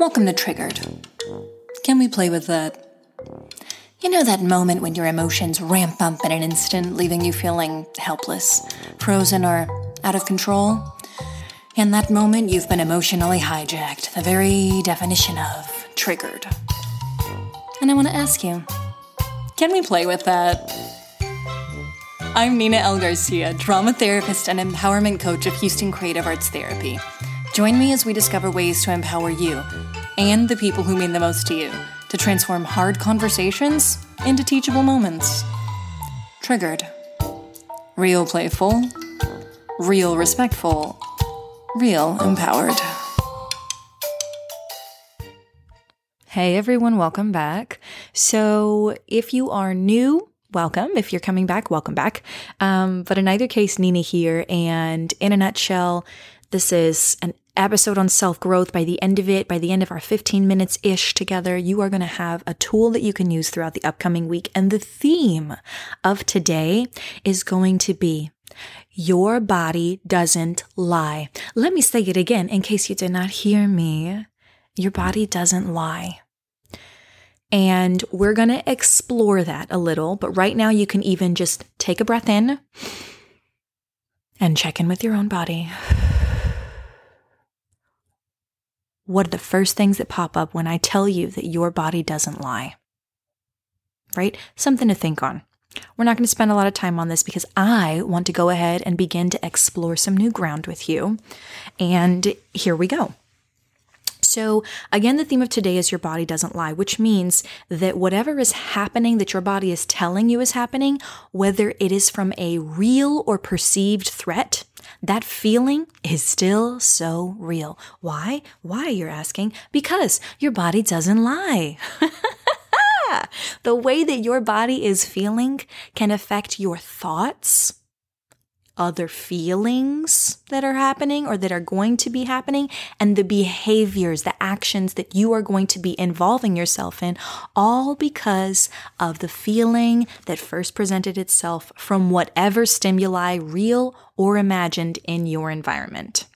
Welcome to Triggered. Can we play with that? You know that moment when your emotions ramp up in an instant, leaving you feeling helpless, frozen, or out of control? In that moment, you've been emotionally hijacked, the very definition of triggered. And I want to ask you can we play with that? I'm Nina L. Garcia, drama therapist and empowerment coach of Houston Creative Arts Therapy. Join me as we discover ways to empower you and the people who mean the most to you to transform hard conversations into teachable moments. Triggered. Real playful, real respectful, real empowered. Hey everyone, welcome back. So, if you are new, welcome. If you're coming back, welcome back. Um, but in either case, Nina here. And in a nutshell, this is an episode on self growth. By the end of it, by the end of our 15 minutes ish together, you are going to have a tool that you can use throughout the upcoming week. And the theme of today is going to be your body doesn't lie. Let me say it again in case you did not hear me. Your body doesn't lie. And we're going to explore that a little, but right now you can even just take a breath in and check in with your own body. What are the first things that pop up when I tell you that your body doesn't lie? Right? Something to think on. We're not going to spend a lot of time on this because I want to go ahead and begin to explore some new ground with you. And here we go. So, again, the theme of today is your body doesn't lie, which means that whatever is happening that your body is telling you is happening, whether it is from a real or perceived threat, that feeling is still so real. Why? Why, you're asking? Because your body doesn't lie. the way that your body is feeling can affect your thoughts other feelings that are happening or that are going to be happening and the behaviors, the actions that you are going to be involving yourself in, all because of the feeling that first presented itself from whatever stimuli, real or imagined, in your environment.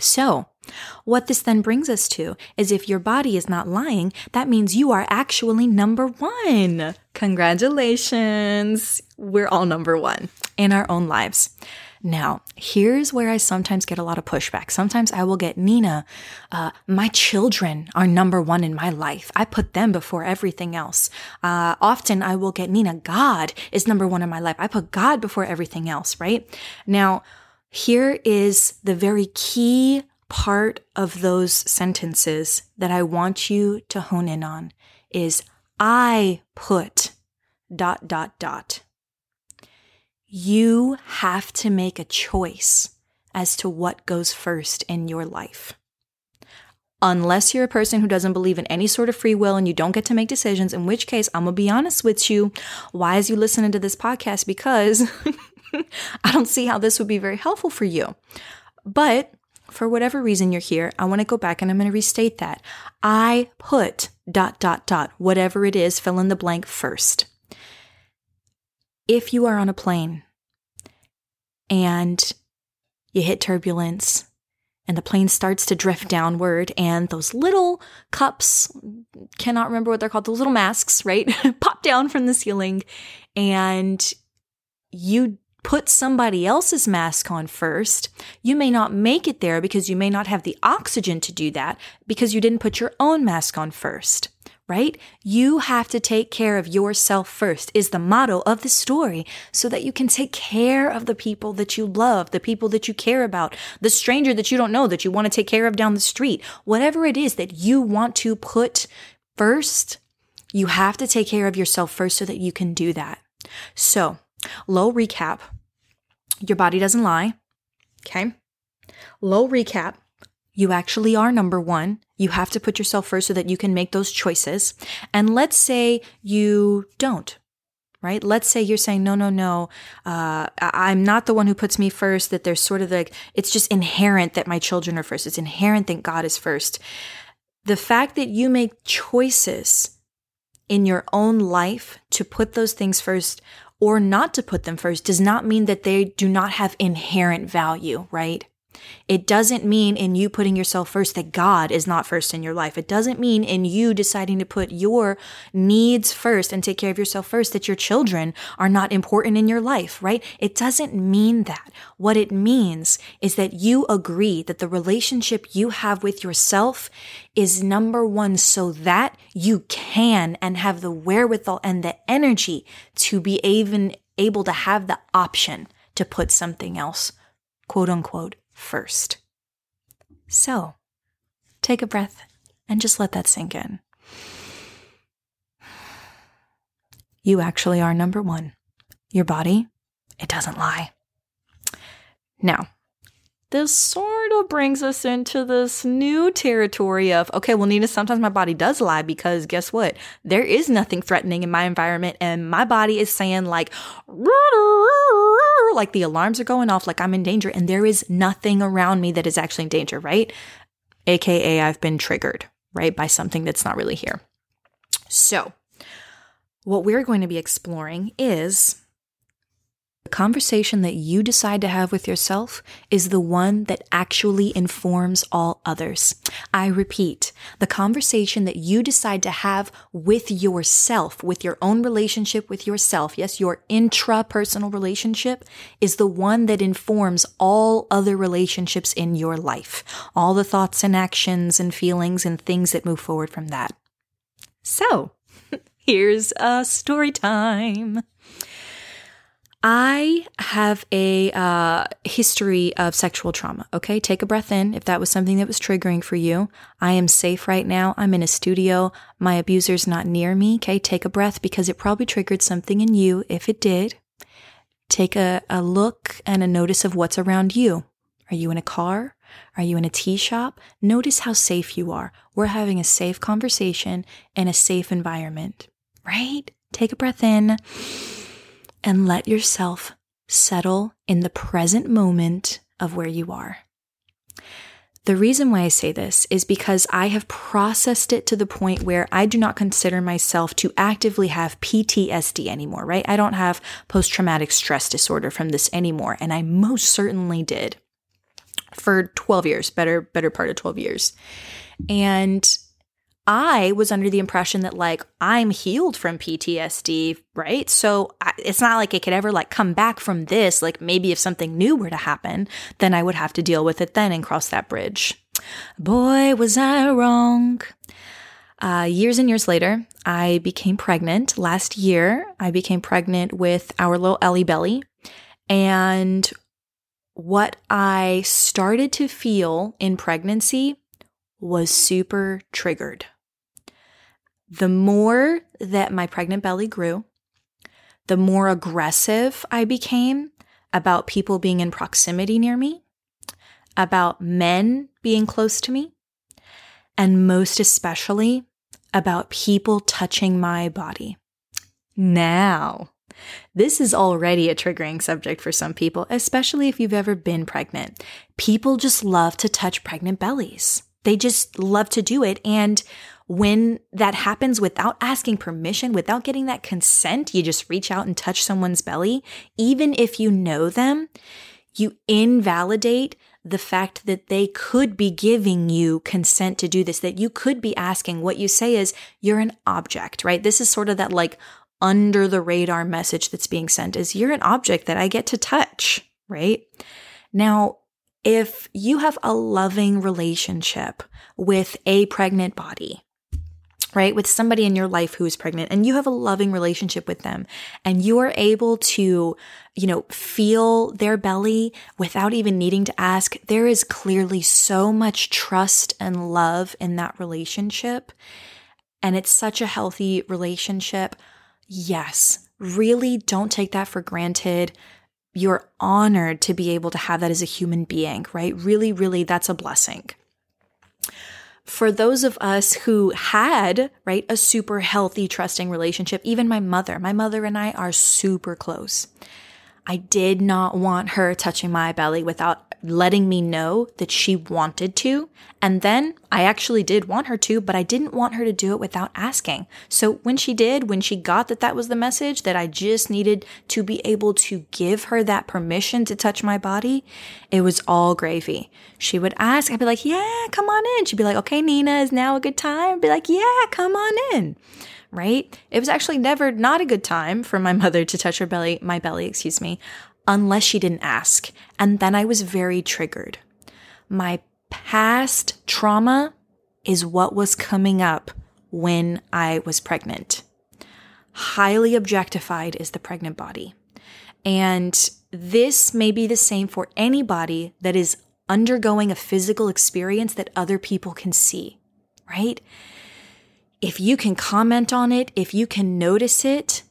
So, what this then brings us to is if your body is not lying, that means you are actually number one. Congratulations. We're all number one in our own lives. Now, here's where I sometimes get a lot of pushback. Sometimes I will get, Nina, uh, my children are number one in my life. I put them before everything else. Uh, often I will get, Nina, God is number one in my life. I put God before everything else, right? Now, here is the very key part of those sentences that I want you to hone in on is I put dot, dot, dot. You have to make a choice as to what goes first in your life. Unless you're a person who doesn't believe in any sort of free will and you don't get to make decisions, in which case, I'm gonna be honest with you. Why is you listening to this podcast? Because I don't see how this would be very helpful for you. But for whatever reason you're here, I want to go back and I'm going to restate that. I put dot, dot, dot, whatever it is, fill in the blank first. If you are on a plane and you hit turbulence and the plane starts to drift downward and those little cups cannot remember what they're called those little masks right pop down from the ceiling and you put somebody else's mask on first, you may not make it there because you may not have the oxygen to do that because you didn't put your own mask on first, right? You have to take care of yourself first is the motto of the story so that you can take care of the people that you love, the people that you care about, the stranger that you don't know that you want to take care of down the street, whatever it is that you want to put first. You have to take care of yourself first so that you can do that. So, Low recap your body doesn't lie. Okay. Low recap you actually are number one. You have to put yourself first so that you can make those choices. And let's say you don't, right? Let's say you're saying, no, no, no, uh, I'm not the one who puts me first, that there's sort of like, it's just inherent that my children are first. It's inherent that God is first. The fact that you make choices in your own life to put those things first or not to put them first does not mean that they do not have inherent value, right? It doesn't mean in you putting yourself first that God is not first in your life. It doesn't mean in you deciding to put your needs first and take care of yourself first that your children are not important in your life, right? It doesn't mean that. What it means is that you agree that the relationship you have with yourself is number one so that you can and have the wherewithal and the energy to be even able to have the option to put something else, quote unquote, first. So, take a breath and just let that sink in. You actually are number one. Your body, it doesn't lie. Now, this sort of brings us into this new territory of okay, well, Nina, sometimes my body does lie because guess what? There is nothing threatening in my environment, and my body is saying, like, like the alarms are going off, like I'm in danger, and there is nothing around me that is actually in danger, right? AKA, I've been triggered, right, by something that's not really here. So, what we're going to be exploring is the conversation that you decide to have with yourself is the one that actually informs all others. I repeat, the conversation that you decide to have with yourself, with your own relationship with yourself, yes, your intrapersonal relationship is the one that informs all other relationships in your life, all the thoughts and actions and feelings and things that move forward from that. So, here's a story time. I have a uh, history of sexual trauma. Okay, take a breath in if that was something that was triggering for you. I am safe right now. I'm in a studio. My abuser's not near me. Okay, take a breath because it probably triggered something in you. If it did, take a, a look and a notice of what's around you. Are you in a car? Are you in a tea shop? Notice how safe you are. We're having a safe conversation in a safe environment, right? Take a breath in and let yourself settle in the present moment of where you are. The reason why I say this is because I have processed it to the point where I do not consider myself to actively have PTSD anymore, right? I don't have post traumatic stress disorder from this anymore. And I most certainly did for 12 years, better, better part of 12 years. And I was under the impression that like I'm healed from PTSD, right? So I, it's not like it could ever like come back from this. Like maybe if something new were to happen, then I would have to deal with it then and cross that bridge. Boy, was I wrong. Uh, years and years later, I became pregnant. Last year, I became pregnant with our little Ellie Belly. And what I started to feel in pregnancy was super triggered the more that my pregnant belly grew, the more aggressive I became about people being in proximity near me, about men being close to me, and most especially about people touching my body. Now, this is already a triggering subject for some people, especially if you've ever been pregnant. People just love to touch pregnant bellies. They just love to do it. And when that happens without asking permission, without getting that consent, you just reach out and touch someone's belly, even if you know them, you invalidate the fact that they could be giving you consent to do this, that you could be asking. What you say is, you're an object, right? This is sort of that like under the radar message that's being sent is you're an object that I get to touch, right? Now, if you have a loving relationship with a pregnant body, right? With somebody in your life who is pregnant and you have a loving relationship with them and you are able to, you know, feel their belly without even needing to ask, there is clearly so much trust and love in that relationship. And it's such a healthy relationship. Yes, really don't take that for granted. You're honored to be able to have that as a human being, right? Really, really, that's a blessing for those of us who had, right, a super healthy, trusting relationship, even my mother, my mother and I are super close. I did not want her touching my belly without letting me know that she wanted to. And then I actually did want her to, but I didn't want her to do it without asking. So when she did, when she got that that was the message, that I just needed to be able to give her that permission to touch my body, it was all gravy. She would ask, I'd be like, yeah, come on in. She'd be like, okay, Nina, is now a good time? I'd be like, yeah, come on in right? It was actually never not a good time for my mother to touch her belly, my belly, excuse me, unless she didn't ask. And then I was very triggered. My past trauma is what was coming up when I was pregnant. Highly objectified is the pregnant body. And this may be the same for anybody that is undergoing a physical experience that other people can see, right? If you can comment on it, if you can notice it,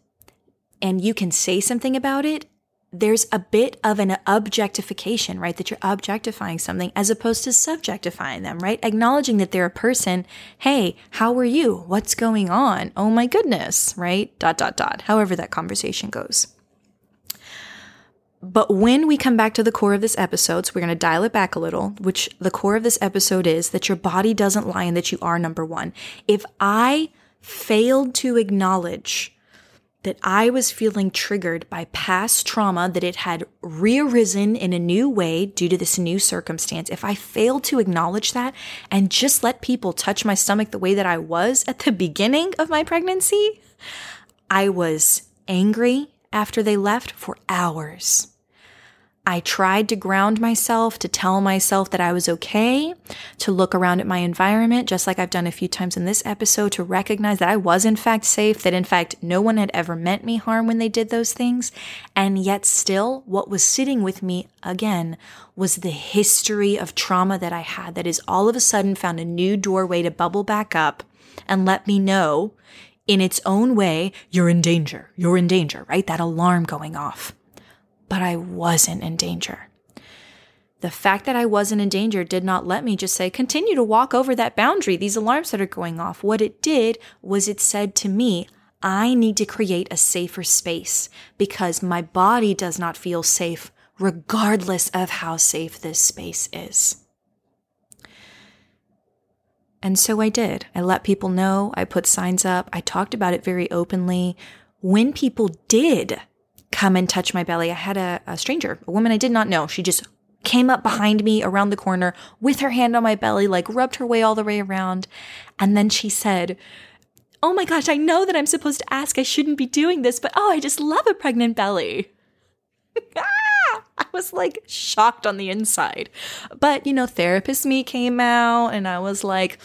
and you can say something about it, there's a bit of an objectification, right? That you're objectifying something as opposed to subjectifying them, right? Acknowledging that they're a person. Hey, how are you? What's going on? Oh my goodness, right? Dot, dot, dot. However that conversation goes. But when we come back to the core of this episode, so we're going to dial it back a little, which the core of this episode is that your body doesn't lie and that you are number one. If I failed to acknowledge that I was feeling triggered by past trauma, that it had rearisen in a new way due to this new circumstance, if I failed to acknowledge that and just let people touch my stomach the way that I was at the beginning of my pregnancy, I was angry after they left for hours. I tried to ground myself, to tell myself that I was okay, to look around at my environment, just like I've done a few times in this episode, to recognize that I was in fact safe, that in fact no one had ever meant me harm when they did those things. And yet still, what was sitting with me again was the history of trauma that I had that is all of a sudden found a new doorway to bubble back up and let me know in its own way, you're in danger. You're in danger, right? That alarm going off but I wasn't in danger. The fact that I wasn't in danger did not let me just say, continue to walk over that boundary, these alarms that are going off. What it did was it said to me, I need to create a safer space because my body does not feel safe, regardless of how safe this space is. And so I did. I let people know. I put signs up. I talked about it very openly. When people did come and touch my belly. I had a, a stranger, a woman I did not know. She just came up behind me around the corner with her hand on my belly, like rubbed her way all the way around. And then she said, Oh my gosh, I know that I'm supposed to ask. I shouldn't be doing this, but oh, I just love a pregnant belly. ah! I was like shocked on the inside. But, you know, therapist me came out and I was like,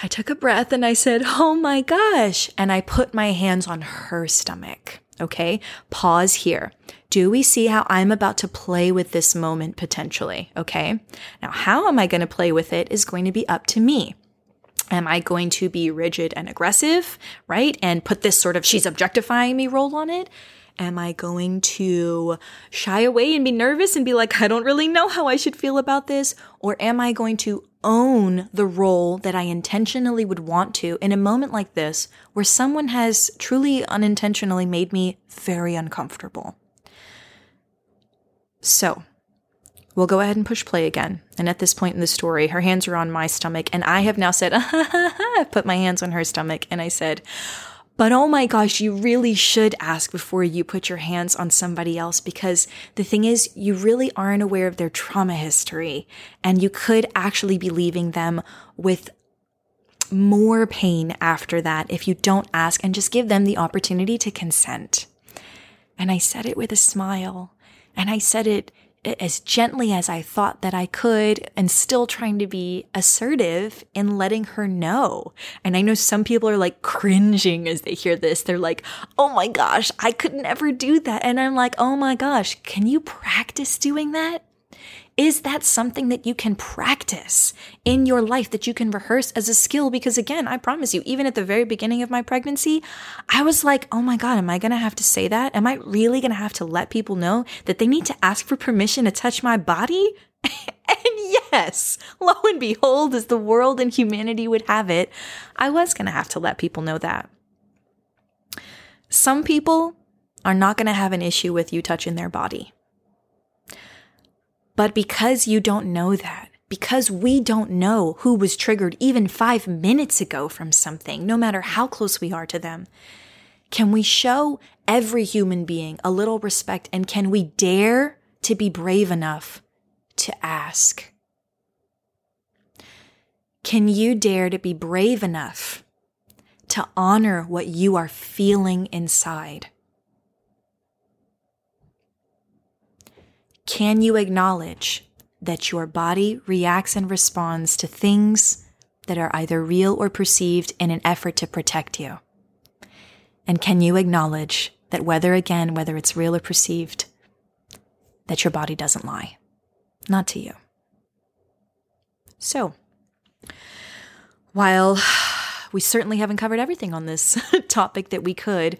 I took a breath and I said, Oh my gosh. And I put my hands on her stomach. Okay, pause here. Do we see how I'm about to play with this moment potentially? Okay, now how am I going to play with it is going to be up to me. Am I going to be rigid and aggressive, right? And put this sort of she's objectifying me role on it? Am I going to shy away and be nervous and be like, I don't really know how I should feel about this? Or am I going to own the role that I intentionally would want to in a moment like this where someone has truly unintentionally made me very uncomfortable? So, we'll go ahead and push play again. And at this point in the story, her hands are on my stomach, and I have now said, put my hands on her stomach, and I said, but oh my gosh, you really should ask before you put your hands on somebody else because the thing is, you really aren't aware of their trauma history and you could actually be leaving them with more pain after that if you don't ask and just give them the opportunity to consent. And I said it with a smile and I said it as gently as I thought that I could and still trying to be assertive in letting her know. And I know some people are like cringing as they hear this. They're like, oh my gosh, I could never do that. And I'm like, oh my gosh, can you practice doing that? Is that something that you can practice in your life, that you can rehearse as a skill? Because again, I promise you, even at the very beginning of my pregnancy, I was like, oh my God, am I going to have to say that? Am I really going to have to let people know that they need to ask for permission to touch my body? and yes, lo and behold, as the world and humanity would have it, I was going to have to let people know that. Some people are not going to have an issue with you touching their body. But because you don't know that, because we don't know who was triggered even five minutes ago from something, no matter how close we are to them, can we show every human being a little respect and can we dare to be brave enough to ask? Can you dare to be brave enough to honor what you are feeling inside? Can you acknowledge that your body reacts and responds to things that are either real or perceived in an effort to protect you? And can you acknowledge that whether again, whether it's real or perceived, that your body doesn't lie? Not to you. So, while we certainly haven't covered everything on this topic that we could,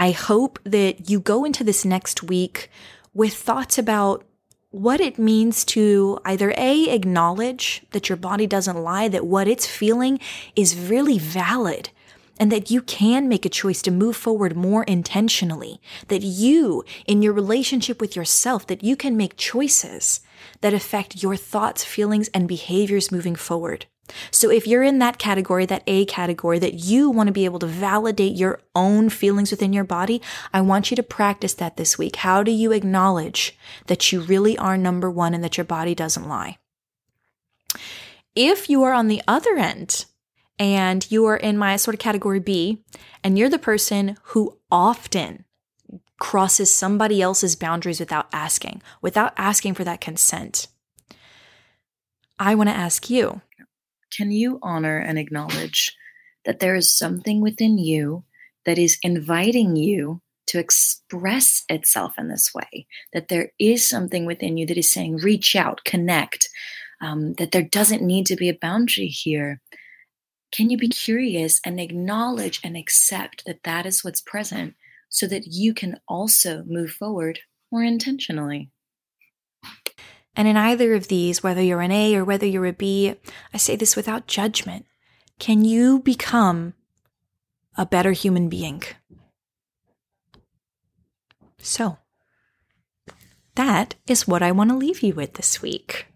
I hope that you go into this next week with thoughts about what it means to either A, acknowledge that your body doesn't lie, that what it's feeling is really valid, and that you can make a choice to move forward more intentionally, that you, in your relationship with yourself, that you can make choices that affect your thoughts, feelings, and behaviors moving forward. So if you're in that category, that A category, that you want to be able to validate your own feelings within your body, I want you to practice that this week. How do you acknowledge that you really are number one and that your body doesn't lie? If you are on the other end and you are in my sort of category B and you're the person who often crosses somebody else's boundaries without asking, without asking for that consent, I want to ask you can you honor and acknowledge that there is something within you that is inviting you to express itself in this way? That there is something within you that is saying, reach out, connect, um, that there doesn't need to be a boundary here. Can you be curious and acknowledge and accept that that is what's present so that you can also move forward more intentionally? And in either of these, whether you're an A or whether you're a B, I say this without judgment. Can you become a better human being? So, that is what I want to leave you with this week.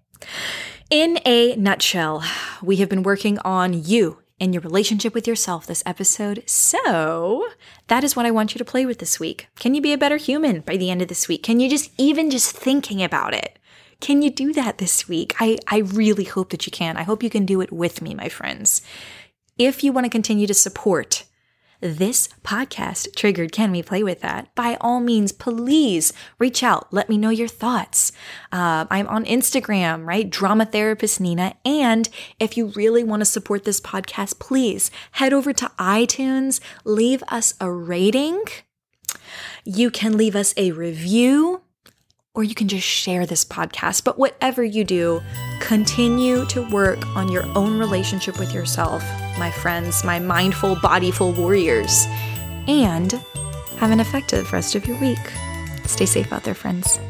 In a nutshell, we have been working on you and your relationship with yourself this episode. So, that is what I want you to play with this week. Can you be a better human by the end of this week? Can you just, even just thinking about it, can you do that this week? I, I really hope that you can. I hope you can do it with me, my friends. If you want to continue to support this podcast, Triggered Can We Play With That? By all means, please reach out. Let me know your thoughts. Uh, I'm on Instagram, right? Drama Therapist Nina. And if you really want to support this podcast, please head over to iTunes, leave us a rating. You can leave us a review or you can just share this podcast. But whatever you do, continue to work on your own relationship with yourself, my friends, my mindful, bodyful warriors, and have an effective rest of your week. Stay safe out there, friends.